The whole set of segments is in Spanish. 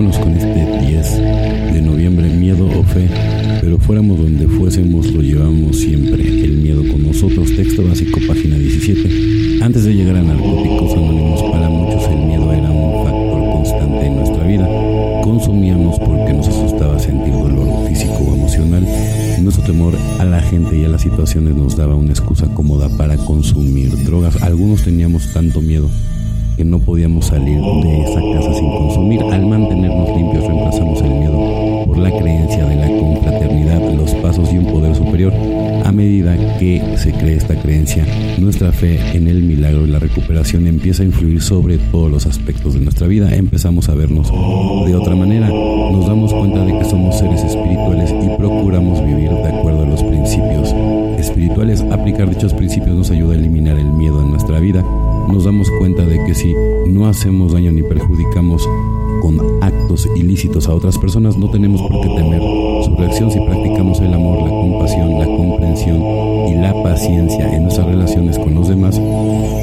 vámonos con este 10 de noviembre, miedo o fe, pero fuéramos donde fuésemos lo llevamos siempre, el miedo con nosotros, texto básico, página 17. Antes de llegar a Narcóticos Anónimos, para muchos el miedo era un factor constante en nuestra vida. Consumíamos porque nos asustaba sentir dolor físico o emocional. Nuestro temor a la gente y a las situaciones nos daba una excusa cómoda para consumir drogas. Algunos teníamos tanto miedo que no podíamos salir de esa casa sin consumir. Al mantenernos limpios reemplazamos el miedo por la creencia de la confraternidad, los pasos y un poder superior. A medida que se cree esta creencia, nuestra fe en el milagro y la recuperación empieza a influir sobre todos los aspectos de nuestra vida. Empezamos a vernos de otra manera. Nos damos cuenta de que somos seres espirituales y procuramos vivir de acuerdo a los. Aplicar dichos principios nos ayuda a eliminar el miedo en nuestra vida nos damos cuenta de que si no hacemos daño ni perjudicamos con actos ilícitos a otras personas, no tenemos por qué temer su reacción si practicamos el amor, la compasión, la comprensión y la paciencia en nuestras relaciones con los demás,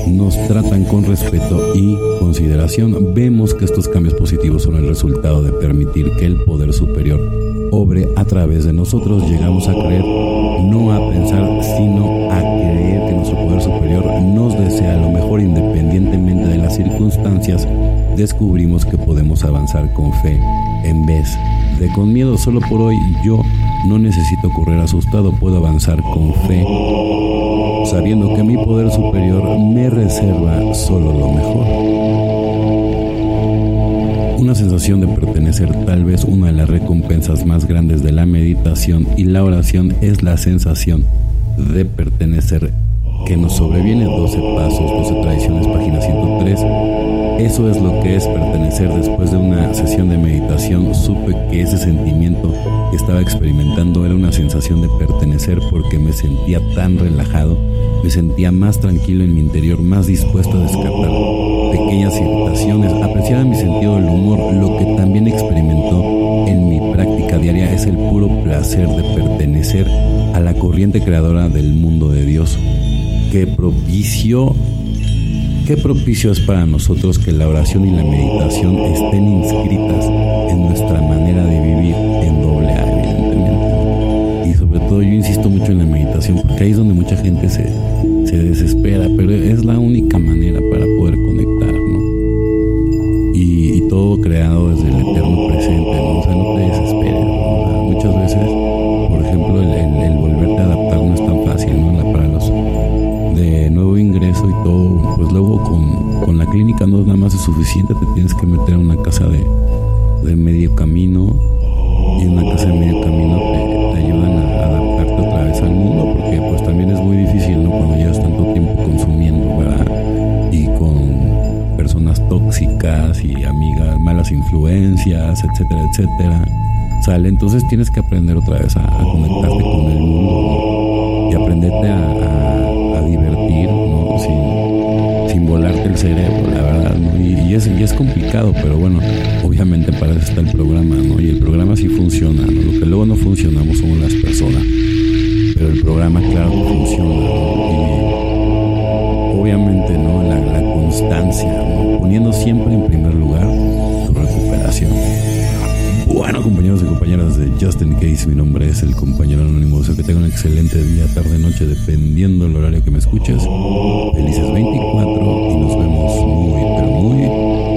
nos tratan con respeto y consideración. Vemos que estos cambios positivos son el resultado de permitir que el poder superior obre a través de nosotros. Llegamos a creer, no a pensar, sino Descubrimos que podemos avanzar con fe en vez de con miedo. Solo por hoy yo no necesito correr asustado, puedo avanzar con fe, sabiendo que mi poder superior me reserva solo lo mejor. Una sensación de pertenecer, tal vez una de las recompensas más grandes de la meditación y la oración es la sensación de pertenecer que nos sobreviene 12 pasos, 12 tradiciones, página 103. Eso es lo que es pertenecer. Después de una sesión de meditación supe que ese sentimiento que estaba experimentando era una sensación de pertenecer porque me sentía tan relajado, me sentía más tranquilo en mi interior, más dispuesto a descartar pequeñas irritaciones, apreciaba mi sentido del humor, lo que también experimentó en mi práctica diaria es el puro placer de pertenecer a la corriente creadora del mundo de Dios. Qué propicio, qué propicio es para nosotros que la oración y la meditación estén inscritas en nuestra manera de vivir en doble A, evidentemente. Y sobre todo yo insisto mucho en la meditación porque ahí es donde mucha gente se, se desespera, pero es la única manera para poder conectar, ¿no? Y, todo creado desde el eterno presente, ¿no? O no luego con, con la clínica no nada más es suficiente, te tienes que meter a una casa de, de medio camino y en una casa de medio camino te, te ayudan a adaptarte otra vez al mundo, porque pues también es muy difícil, ¿no? Cuando llevas tanto tiempo consumiendo, ¿verdad? Y con personas tóxicas y amigas, malas influencias, etcétera, etcétera. Sale, entonces tienes que aprender otra vez a, conectarte con el mundo y aprenderte a, cerebro, la verdad. Y, es, complicado, pero bueno, obviamente para eso está el programa, ¿no? Y el programa sí funciona, ¿no? Lo que luego no funcionamos somos las personas. Pero el programa, claro, funciona, Y obviamente, ¿no? La, la constancia, ¿no? Poniendo siempre en Justin Case, mi nombre es el compañero anónimo. Deseo que tenga un excelente día, tarde, noche, dependiendo del horario que me escuches. Felices 24 y nos vemos muy, pero muy